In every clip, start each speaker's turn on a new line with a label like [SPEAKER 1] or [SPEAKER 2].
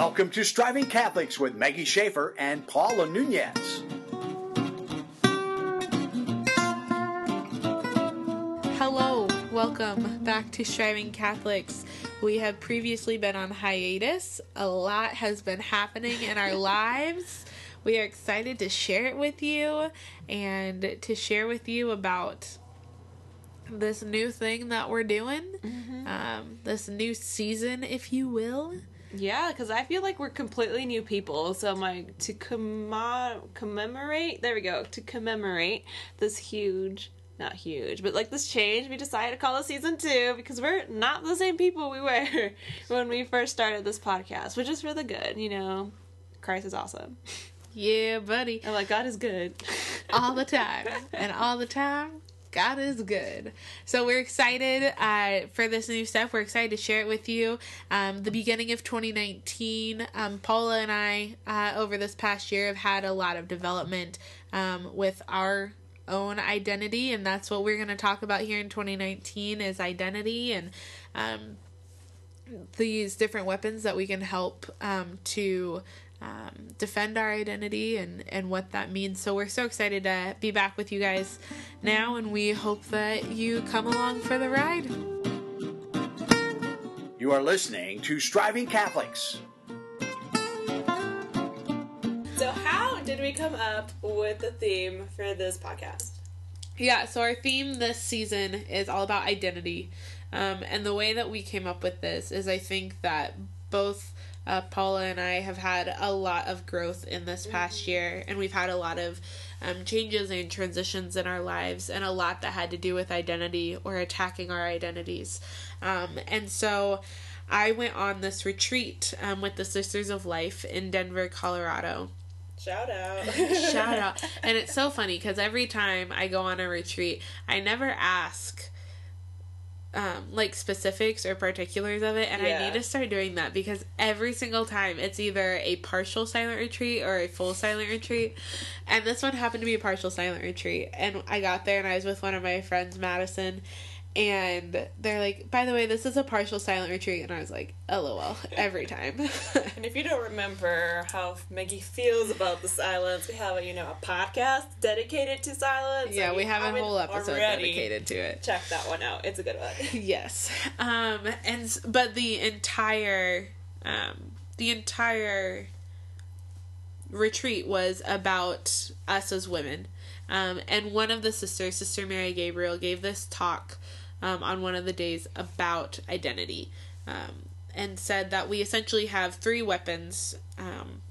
[SPEAKER 1] Welcome to Striving Catholics with Maggie Schaefer and Paula Nunez.
[SPEAKER 2] Hello, welcome back to Striving Catholics. We have previously been on hiatus. A lot has been happening in our lives. We are excited to share it with you and to share with you about this new thing that we're doing, um, this new season, if you will.
[SPEAKER 3] Yeah, because I feel like we're completely new people. So I'm like to commo- commemorate. There we go. To commemorate this huge, not huge, but like this change, we decided to call it season two because we're not the same people we were when we first started this podcast, which is for the good. You know, Christ is awesome.
[SPEAKER 2] Yeah, buddy.
[SPEAKER 3] I'm like God is good.
[SPEAKER 2] all the time. and all the time, God is good. So we're excited uh, for this new stuff. We're excited to share it with you. Um, the beginning of 2019, um, Paula and I, uh, over this past year, have had a lot of development um, with our own identity, and that's what we're going to talk about here in 2019 is identity and um, these different weapons that we can help um, to um, defend our identity and, and what that means. So we're so excited to be back with you guys now, and we hope that you come along for the ride.
[SPEAKER 1] You are listening to Striving Catholics.
[SPEAKER 3] so how did we come up with the theme for this podcast?
[SPEAKER 2] Yeah, so our theme this season is all about identity. Um, and the way that we came up with this is I think that both uh, Paula and I have had a lot of growth in this past year, and we've had a lot of um, changes and transitions in our lives, and a lot that had to do with identity or attacking our identities. Um, and so I went on this retreat um, with the Sisters of Life in Denver, Colorado.
[SPEAKER 3] Shout out!
[SPEAKER 2] Shout out. And it's so funny because every time I go on a retreat, I never ask um, like specifics or particulars of it. And I need to start doing that because every single time it's either a partial silent retreat or a full silent retreat. And this one happened to be a partial silent retreat. And I got there and I was with one of my friends, Madison. And they're like, by the way, this is a partial silent retreat. And I was like, lol, every time.
[SPEAKER 3] And if you don't remember how Maggie feels about the silence, we have a you know a podcast dedicated to silence.
[SPEAKER 2] yeah, we have a whole episode dedicated to it.
[SPEAKER 3] Check that one out. It's a good one.
[SPEAKER 2] Yes. Um and but the entire um the entire retreat was about us as women. Um and one of the sisters, Sister Mary Gabriel, gave this talk um on one of the days about identity. Um and said that we essentially have three weapons um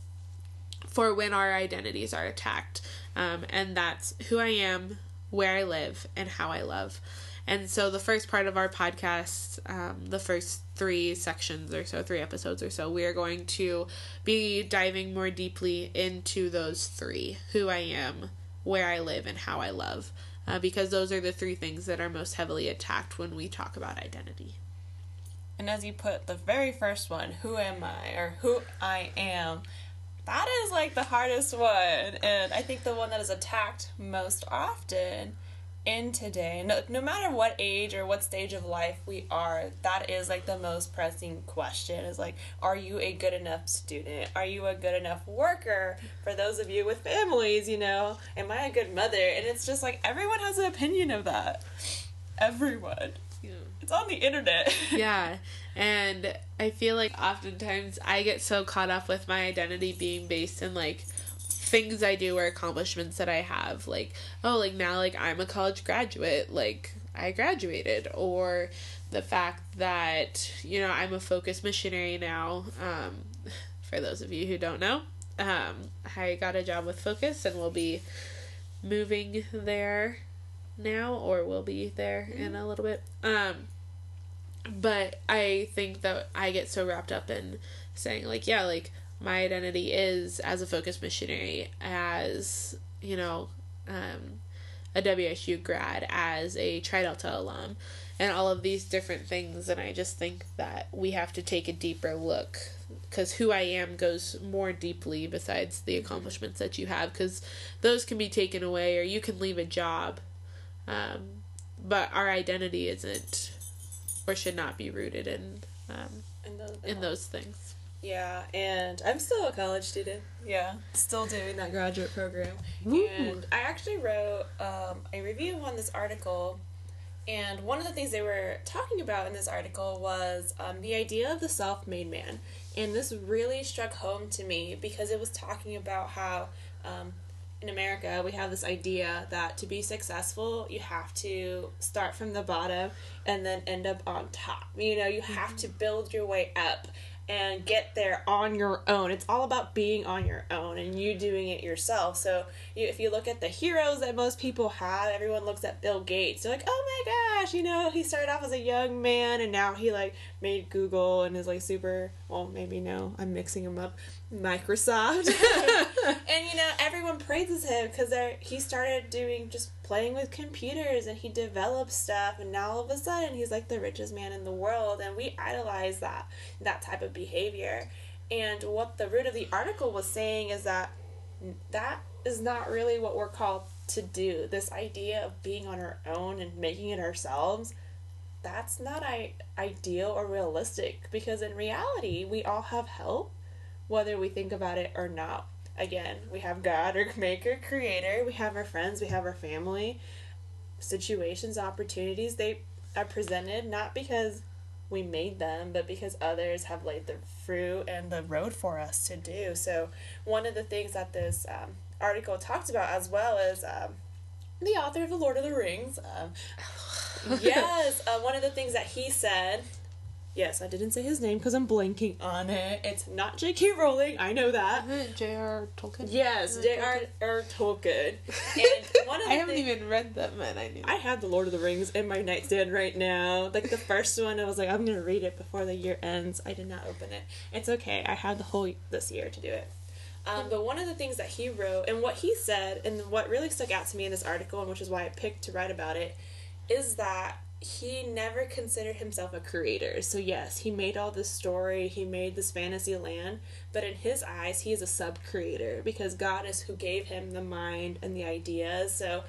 [SPEAKER 2] for when our identities are attacked. Um, and that's who I am, where I live, and how I love. And so the first part of our podcast, um, the first three sections or so, three episodes or so, we are going to be diving more deeply into those three who I am, where I live, and how I love. Uh, because those are the three things that are most heavily attacked when we talk about identity.
[SPEAKER 3] And as you put the very first one, who am I or who I am, that is like the hardest one. And I think the one that is attacked most often in today, no, no matter what age or what stage of life we are, that is like the most pressing question is like, are you a good enough student? Are you a good enough worker? For those of you with families, you know, am I a good mother? And it's just like everyone has an opinion of that. Everyone. Yeah. It's on the internet.
[SPEAKER 2] yeah and i feel like oftentimes i get so caught up with my identity being based in like things i do or accomplishments that i have like oh like now like i'm a college graduate like i graduated. Or the fact that you know i'm a focused missionary now um for those of you who don't know um i got a job with focus and will be moving there now or will be there in a little bit. Um but I think that I get so wrapped up in saying like yeah like my identity is as a focus missionary as you know um, a WSU grad as a Tri Delta alum and all of these different things. And I just think that we have to take a deeper look because who I am goes more deeply besides the accomplishments that you have because those can be taken away or you can leave a job. Um, but our identity isn't or should not be rooted in um,
[SPEAKER 3] And those,
[SPEAKER 2] in those things.
[SPEAKER 3] Yeah, and I'm still a college student. Yeah, still doing that graduate program. And I actually wrote um, a review on this article. And one of the things they were talking about in this article was um, the idea of the self made man. And this really struck home to me because it was talking about how um, in America we have this idea that to be successful, you have to start from the bottom and then end up on top. You know, you have to build your way up and get there on your own. It's all about being on your own and you doing it yourself. So you, if you look at the heroes that most people have, everyone looks at Bill Gates. They're like, oh my gosh, you know, he started off as a young man and now he like made Google and is like super. Well, maybe no, I'm mixing him up. Microsoft, and you know everyone praises him because he started doing just playing with computers and he developed stuff and now all of a sudden he's like the richest man in the world and we idolize that that type of behavior. And what the root of the article was saying is that that is not really what we're called to do. This idea of being on our own and making it ourselves that's not I- ideal or realistic because in reality we all have help whether we think about it or not again, we have God, our maker, creator, we have our friends, we have our family, situations, opportunities. They are presented not because we made them, but because others have laid the fruit and the road for us to do. So, one of the things that this um, article talked about as well is um, the author of The Lord of the Rings. Um, yes, uh, one of the things that he said Yes, I didn't say his name because I'm blanking on it. It's not J.K. Rowling. I know that.
[SPEAKER 2] J.R. Tolkien.
[SPEAKER 3] Yes, J.R.R. Tolkien. And one of the
[SPEAKER 2] I haven't
[SPEAKER 3] thing-
[SPEAKER 2] even read that and I knew.
[SPEAKER 3] I have the Lord of the Rings in my nightstand right now. Like the first one, I was like, I'm gonna read it before the year ends. I did not open it. It's okay. I had the whole this year to do it. Um, but one of the things that he wrote and what he said, and what really stuck out to me in this article, and which is why I picked to write about it, is that he never considered himself a creator. So yes, he made all this story, he made this fantasy land, but in his eyes, he is a sub creator because God is who gave him the mind and the ideas. So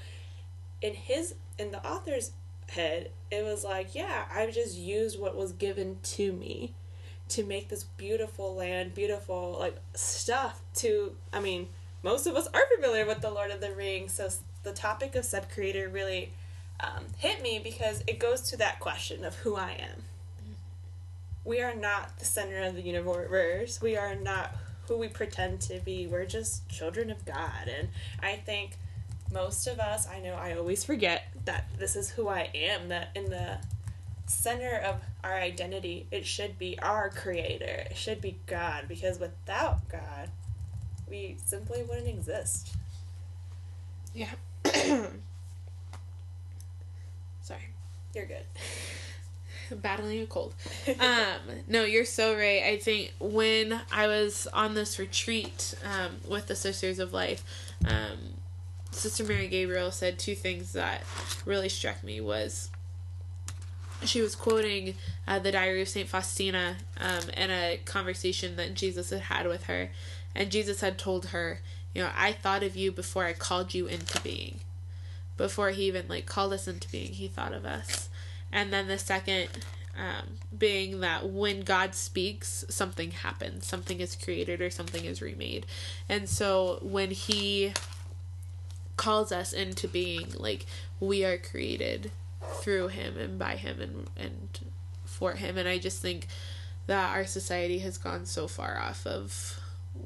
[SPEAKER 3] in his in the author's head, it was like, yeah, I've just used what was given to me to make this beautiful land, beautiful like stuff to I mean, most of us are familiar with the Lord of the Rings, so the topic of sub creator really um, hit me because it goes to that question of who I am. We are not the center of the universe. We are not who we pretend to be. We're just children of God. And I think most of us, I know I always forget that this is who I am, that in the center of our identity, it should be our creator. It should be God because without God, we simply wouldn't exist.
[SPEAKER 2] Yeah. Sorry.
[SPEAKER 3] You're good.
[SPEAKER 2] battling a cold. Um, no, you're so right. I think when I was on this retreat um, with the Sisters of Life, um, Sister Mary Gabriel said two things that really struck me was she was quoting uh, the diary of Saint Faustina um, in a conversation that Jesus had had with her, and Jesus had told her, you know, I thought of you before I called you into being. Before he even like called us into being, he thought of us. And then the second um, being that when God speaks, something happens, something is created or something is remade. And so when He calls us into being, like we are created through Him and by Him and and for Him. And I just think that our society has gone so far off of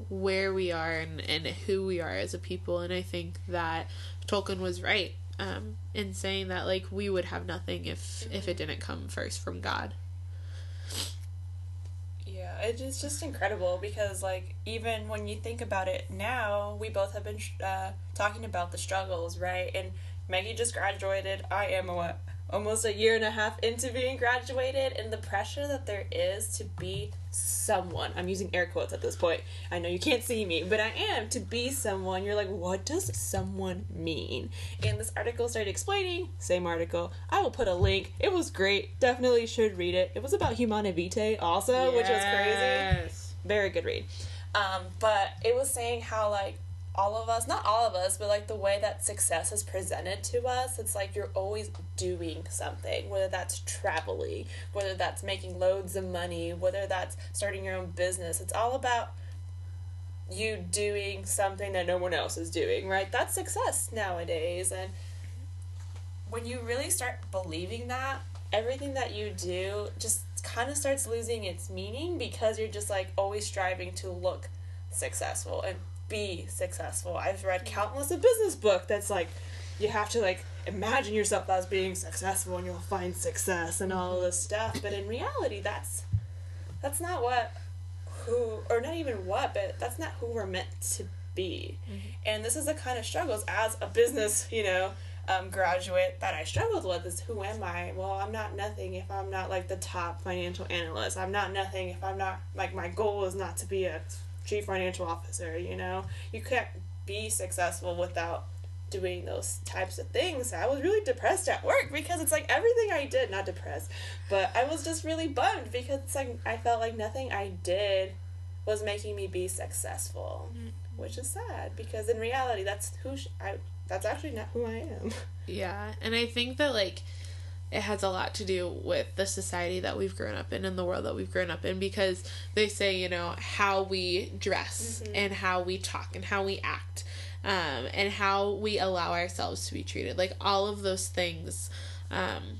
[SPEAKER 2] where we are and, and who we are as a people. And I think that Tolkien was right um, in saying that like we would have nothing if if it didn't come first from God.
[SPEAKER 3] Yeah, it is just incredible because, like, even when you think about it now, we both have been uh, talking about the struggles, right? And Maggie just graduated. I am what almost a year and a half into being graduated, and the pressure that there is to be someone. I'm using air quotes at this point. I know you can't see me, but I am to be someone. You're like, what does someone mean? And this article started explaining. Same article. I will put a link. It was great. Definitely should read it. It was about Humanae Vitae also, which was crazy very good read. Um, but it was saying how like all of us, not all of us, but like the way that success is presented to us, it's like you're always doing something, whether that's traveling, whether that's making loads of money, whether that's starting your own business. It's all about you doing something that no one else is doing, right? That's success nowadays. And when you really start believing that, everything that you do just kind of starts losing its meaning because you're just like always striving to look successful and be successful. I've read countless a business book that's like you have to like imagine yourself as being successful and you'll find success and all this stuff. But in reality that's that's not what who or not even what, but that's not who we're meant to be. Mm-hmm. And this is the kind of struggles as a business, you know, um, graduate that I struggled with is who am I? Well, I'm not nothing if I'm not like the top financial analyst. I'm not nothing if I'm not like my goal is not to be a chief financial officer, you know? You can't be successful without doing those types of things. I was really depressed at work because it's like everything I did, not depressed, but I was just really bummed because it's like I felt like nothing I did was making me be successful, mm-hmm. which is sad because in reality that's who sh- I that's actually not who I am.
[SPEAKER 2] Yeah, and I think that like it has a lot to do with the society that we've grown up in and the world that we've grown up in because they say you know how we dress mm-hmm. and how we talk and how we act um, and how we allow ourselves to be treated. Like all of those things um,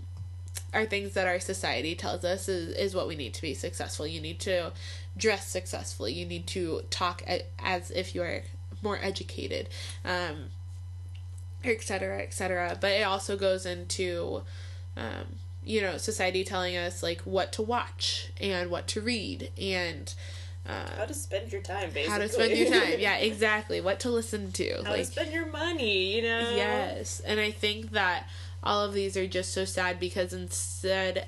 [SPEAKER 2] are things that our society tells us is, is what we need to be successful. You need to dress successfully. You need to talk as if you're more educated um, etc etc but it also goes into um, you know, society telling us like what to watch and what to read and
[SPEAKER 3] uh, how to spend your time, basically.
[SPEAKER 2] How to spend your time, yeah, exactly. What to listen to,
[SPEAKER 3] how like, to spend your money, you know.
[SPEAKER 2] Yes, and I think that all of these are just so sad because instead,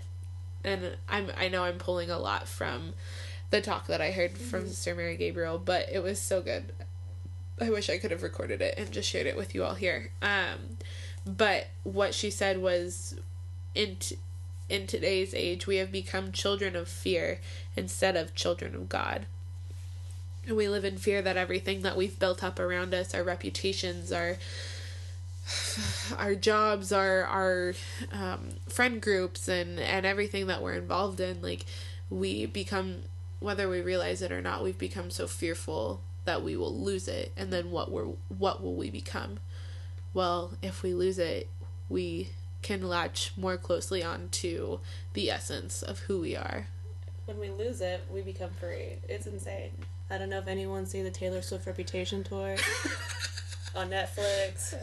[SPEAKER 2] and I'm I know I'm pulling a lot from the talk that I heard mm-hmm. from Sister Mary Gabriel, but it was so good. I wish I could have recorded it and just shared it with you all here. Um, but what she said was in t- in today's age we have become children of fear instead of children of God. And we live in fear that everything that we've built up around us, our reputations, our our jobs, our our um, friend groups, and and everything that we're involved in, like we become, whether we realize it or not, we've become so fearful that we will lose it, and then what we're what will we become? Well, if we lose it, we can latch more closely onto the essence of who we are.
[SPEAKER 3] When we lose it, we become free. It's insane. I don't know if anyone see the Taylor Swift Reputation tour on Netflix.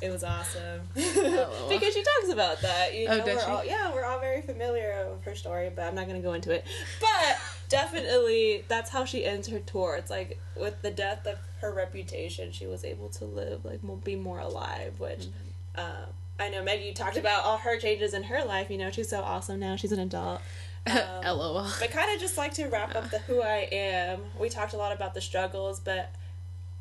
[SPEAKER 3] It was awesome oh, because she talks about that. You oh, know, oh, we're she? all yeah, we're all very familiar with her story, but I'm not gonna go into it. But definitely, that's how she ends her tour. It's like with the death of her reputation, she was able to live like be more alive, which. Mm-hmm. Uh, I know Meg, you talked about all her changes in her life. You know, she's so awesome now. She's an adult. Um,
[SPEAKER 2] LOL.
[SPEAKER 3] But kind of just like to wrap up the who I am. We talked a lot about the struggles, but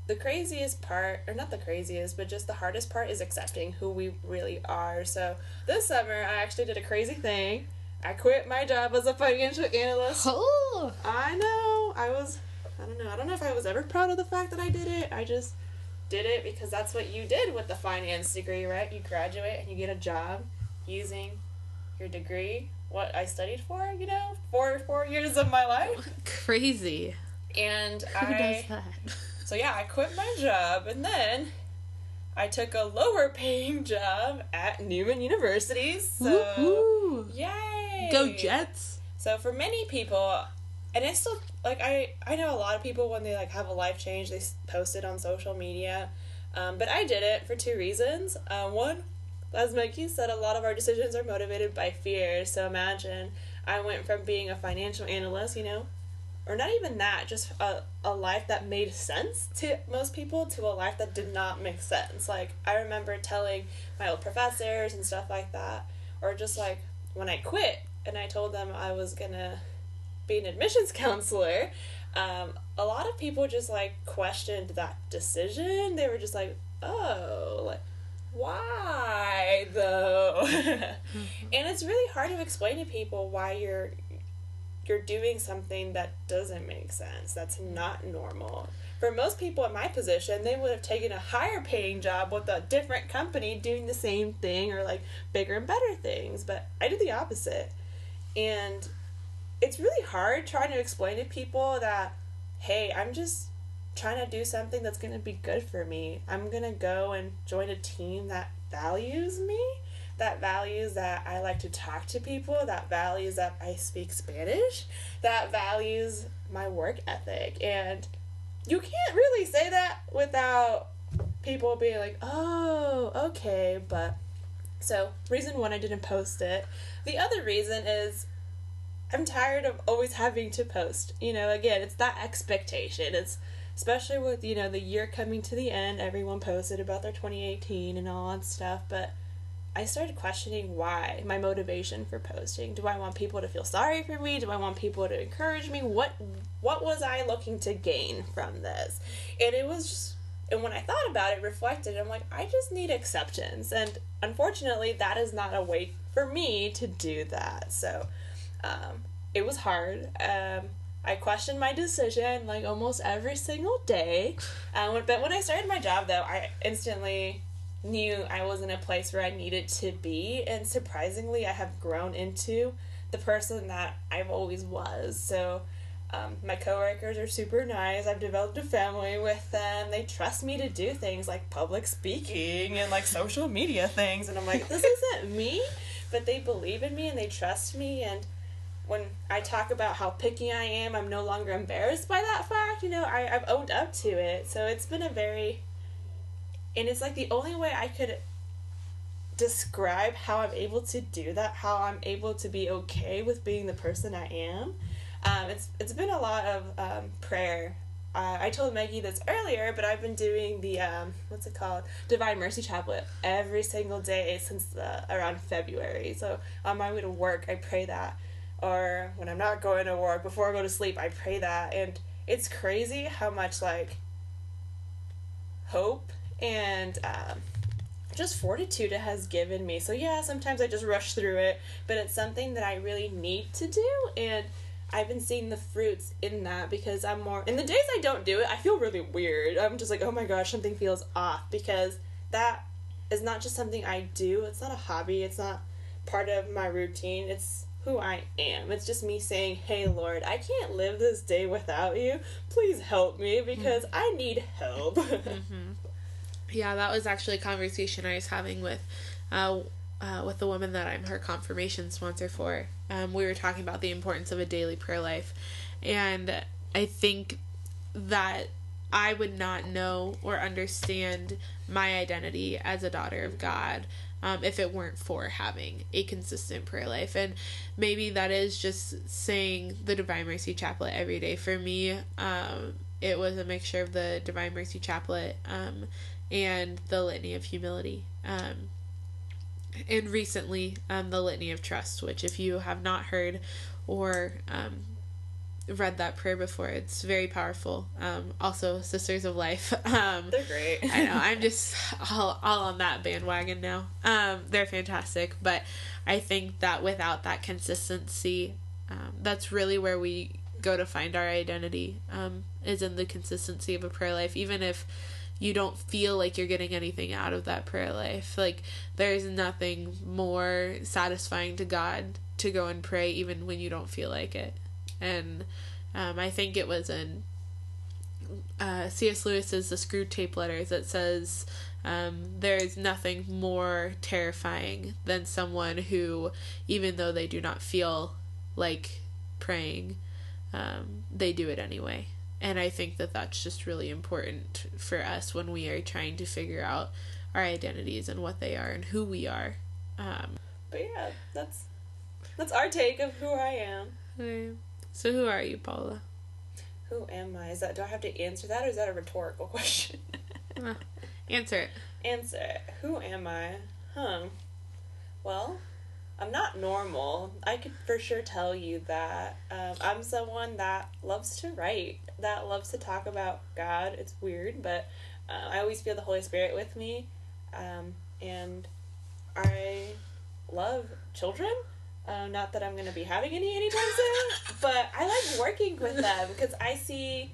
[SPEAKER 3] the craziest part, or not the craziest, but just the hardest part is accepting who we really are. So this summer, I actually did a crazy thing. I quit my job as a financial analyst. Oh. I know. I was. I don't know. I don't know if I was ever proud of the fact that I did it. I just did it because that's what you did with the finance degree, right? You graduate and you get a job using your degree, what I studied for, you know, for four years of my life.
[SPEAKER 2] Crazy.
[SPEAKER 3] And Who I, does that? So yeah, I quit my job and then I took a lower paying job at Newman University. So Woo-hoo. yay!
[SPEAKER 2] Go Jets!
[SPEAKER 3] So for many people, and I still like I I know a lot of people when they like have a life change they post it on social media, um, but I did it for two reasons. Um, one, as Mikey said, a lot of our decisions are motivated by fear. So imagine I went from being a financial analyst, you know, or not even that, just a, a life that made sense to most people to a life that did not make sense. Like, I remember telling my old professors and stuff like that, or just like when I quit and I told them I was gonna be an admissions counselor, um, a lot of people just like questioned that decision. They were just like, oh, like, why though? and it's really hard to explain to people why you're you're doing something that doesn't make sense. That's not normal. For most people in my position, they would have taken a higher paying job with a different company doing the same thing or like bigger and better things. But I did the opposite. And it's really hard trying to explain to people that, hey, I'm just trying to do something that's going to be good for me. I'm going to go and join a team that values me, that values that I like to talk to people, that values that I speak Spanish, that values my work ethic. And you can't really say that without people being like, oh, okay, but. So, reason one, I didn't post it. The other reason is I'm tired of always having to post. You know, again, it's that expectation. It's especially with you know the year coming to the end everyone posted about their 2018 and all that stuff but i started questioning why my motivation for posting. Do i want people to feel sorry for me? Do i want people to encourage me? What what was i looking to gain from this? And it was just and when i thought about it reflected i'm like i just need acceptance. And unfortunately that is not a way for me to do that. So um, it was hard um, I questioned my decision like almost every single day. Um, but when I started my job, though, I instantly knew I was in a place where I needed to be. And surprisingly, I have grown into the person that I've always was. So um, my coworkers are super nice. I've developed a family with them. They trust me to do things like public speaking and like social media things. And I'm like, this isn't me. But they believe in me and they trust me. And when I talk about how picky I am, I'm no longer embarrassed by that fact. You know, I, I've owned up to it. So it's been a very. And it's like the only way I could describe how I'm able to do that, how I'm able to be okay with being the person I am. Um, it's it's been a lot of um, prayer. Uh, I told Maggie this earlier, but I've been doing the um, what's it called, Divine Mercy Chaplet every single day since the, around February. So on my way to work, I pray that or when I'm not going to work, before I go to sleep, I pray that. And it's crazy how much like hope and um, just fortitude it has given me. So yeah, sometimes I just rush through it, but it's something that I really need to do and I've been seeing the fruits in that because I'm more in the days I don't do it, I feel really weird. I'm just like, "Oh my gosh, something feels off" because that is not just something I do. It's not a hobby. It's not part of my routine. It's who I am. It's just me saying, Hey Lord, I can't live this day without you. Please help me because mm-hmm. I need help. mm-hmm.
[SPEAKER 2] Yeah, that was actually a conversation I was having with uh, uh, with the woman that I'm her confirmation sponsor for. Um, we were talking about the importance of a daily prayer life. And I think that I would not know or understand my identity as a daughter of God um, if it weren't for having a consistent prayer life. And maybe that is just saying the Divine Mercy Chaplet every day. For me, um, it was a mixture of the Divine Mercy Chaplet um, and the Litany of Humility. Um, and recently, um, the Litany of Trust, which, if you have not heard or um, read that prayer before. It's very powerful. Um, also, Sisters of Life.
[SPEAKER 3] Um, they're great.
[SPEAKER 2] I know. I'm just all, all on that bandwagon now. Um, they're fantastic. But I think that without that consistency, um, that's really where we go to find our identity, um, is in the consistency of a prayer life. Even if you don't feel like you're getting anything out of that prayer life. Like, there's nothing more satisfying to God to go and pray even when you don't feel like it and um, I think it was in uh, C.S. Lewis's The Screwtape Letters that says um, there is nothing more terrifying than someone who, even though they do not feel like praying, um, they do it anyway. And I think that that's just really important for us when we are trying to figure out our identities and what they are and who we are. Um,
[SPEAKER 3] but yeah, that's that's our take of who I am.
[SPEAKER 2] Okay. So who are you, Paula?
[SPEAKER 3] Who am I? Is that do I have to answer that or is that a rhetorical question?
[SPEAKER 2] answer it.
[SPEAKER 3] Answer it. Who am I? Huh. Well, I'm not normal. I could for sure tell you that. Um, I'm someone that loves to write, that loves to talk about God. It's weird, but uh, I always feel the Holy Spirit with me. Um, and I love children. Uh, not that I'm going to be having any anytime soon, but I like working with them because I see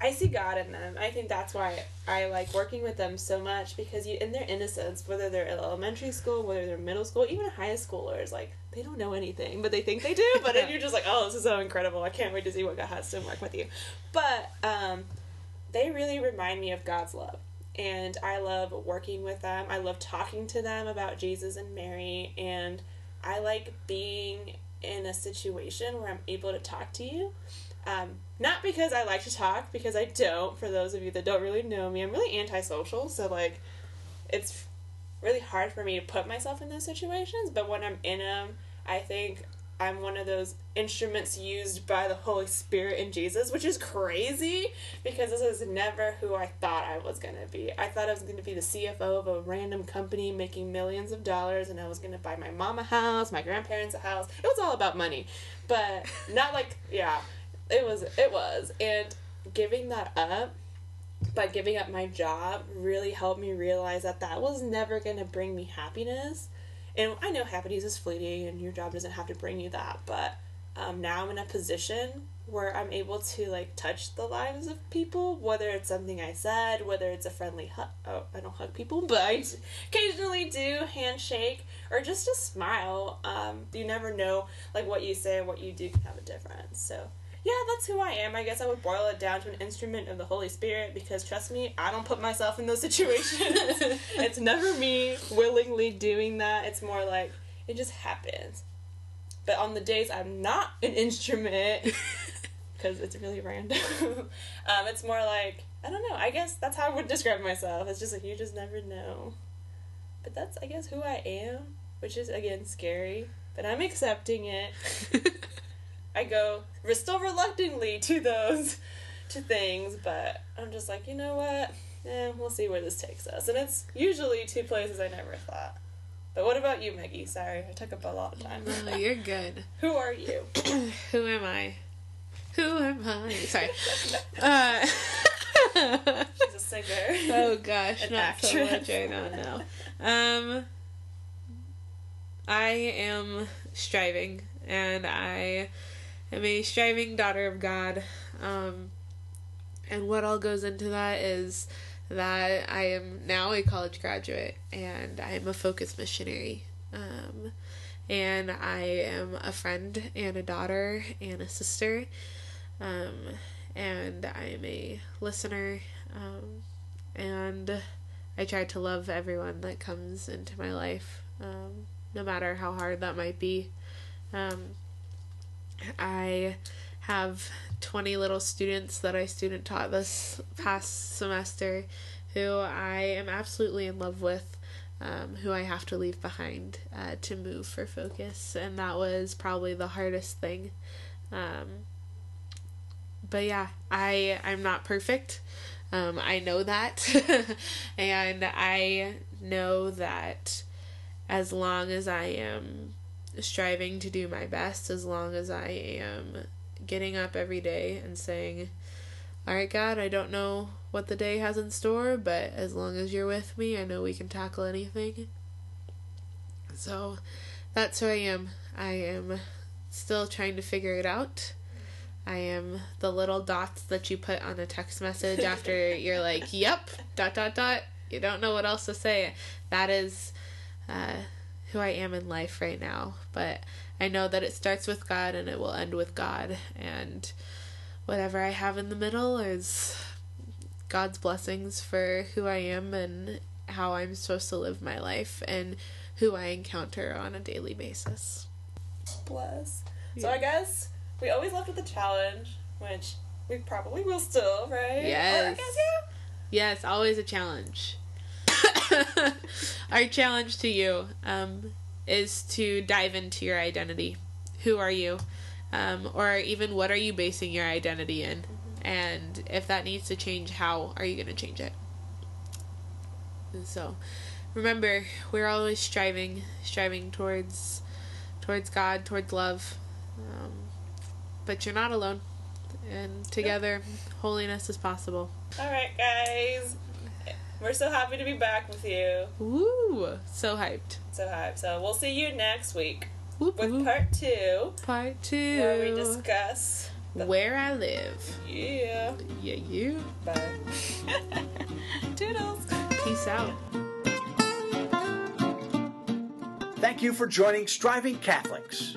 [SPEAKER 3] I see God in them. I think that's why I like working with them so much because you in their innocence, whether they're in elementary school, whether they're middle school, even high schoolers, like they don't know anything, but they think they do. But then you're just like, oh, this is so incredible! I can't wait to see what God has to work with you. But um, they really remind me of God's love, and I love working with them. I love talking to them about Jesus and Mary, and I like being in a situation where I'm able to talk to you. Um, not because I like to talk, because I don't. For those of you that don't really know me, I'm really antisocial, so like, it's really hard for me to put myself in those situations. But when I'm in them, I think I'm one of those instruments used by the Holy Spirit and Jesus, which is crazy because this is never who I thought I was going to be. I thought I was going to be the CFO of a random company making millions of dollars and I was going to buy my mom a house, my grandparents a house. It was all about money. But not like, yeah, it was, it was. And giving that up by giving up my job really helped me realize that that was never going to bring me happiness and I know happiness is fleeting and your job doesn't have to bring you that, but um, now I'm in a position where I'm able to like touch the lives of people, whether it's something I said, whether it's a friendly hug. Oh, I don't hug people, but I occasionally do handshake or just a smile. Um, you never know, like what you say what you do can have a difference. So yeah, that's who I am. I guess I would boil it down to an instrument of the Holy Spirit because trust me, I don't put myself in those situations. it's never me willingly doing that. It's more like it just happens. But on the days I'm not an instrument, because it's really random, um, it's more like, I don't know, I guess that's how I would describe myself. It's just like you just never know. But that's, I guess, who I am, which is, again, scary. But I'm accepting it. I go still reluctantly to those to things, but I'm just like, you know what? Eh, we'll see where this takes us. And it's usually two places I never thought. But what about you, Maggie? Sorry, I took up a lot of time.
[SPEAKER 2] No, you're good.
[SPEAKER 3] Who are you?
[SPEAKER 2] Who am I? Who am I? Sorry. uh,
[SPEAKER 3] She's a singer.
[SPEAKER 2] oh gosh,
[SPEAKER 3] An
[SPEAKER 2] not
[SPEAKER 3] actress.
[SPEAKER 2] so much right now. No. Um, I am striving, and I am a striving daughter of God. Um, and what all goes into that is that I am now a college graduate, and I am a focus missionary. Um, and I am a friend and a daughter and a sister. Um, and I am a listener. Um, and I try to love everyone that comes into my life, um, no matter how hard that might be. Um, I have 20 little students that I student taught this past semester who I am absolutely in love with, um, who I have to leave behind uh, to move for focus. And that was probably the hardest thing. Um, but yeah, I I'm not perfect. Um, I know that, and I know that as long as I am striving to do my best, as long as I am getting up every day and saying, All right, God, I don't know what the day has in store, but as long as you're with me, I know we can tackle anything. So that's who I am. I am still trying to figure it out. I am the little dots that you put on a text message after you're like, yep, dot, dot, dot. You don't know what else to say. That is uh, who I am in life right now. But I know that it starts with God and it will end with God. And whatever I have in the middle is God's blessings for who I am and how I'm supposed to live my life and who I encounter on a daily basis.
[SPEAKER 3] Bless. So I guess we always left with a challenge, which we probably will still, right?
[SPEAKER 2] Yes.
[SPEAKER 3] guess, yeah.
[SPEAKER 2] Yes, always a challenge. Our challenge to you um, is to dive into your identity. Who are you? Um, or even what are you basing your identity in? And if that needs to change, how are you going to change it? And so, remember, we're always striving, striving towards, towards God, towards love. Um, but you're not alone, and together, holiness is possible.
[SPEAKER 3] All right, guys. We're so happy to be back with you.
[SPEAKER 2] Ooh, So hyped.
[SPEAKER 3] So hyped. So we'll see you next week
[SPEAKER 2] whoop,
[SPEAKER 3] with
[SPEAKER 2] whoop.
[SPEAKER 3] part two.
[SPEAKER 2] Part two.
[SPEAKER 3] Where we discuss
[SPEAKER 2] where I live.
[SPEAKER 3] Yeah.
[SPEAKER 2] Yeah, you.
[SPEAKER 3] Bye. Toodles.
[SPEAKER 2] Peace out.
[SPEAKER 1] Thank you for joining Striving Catholics.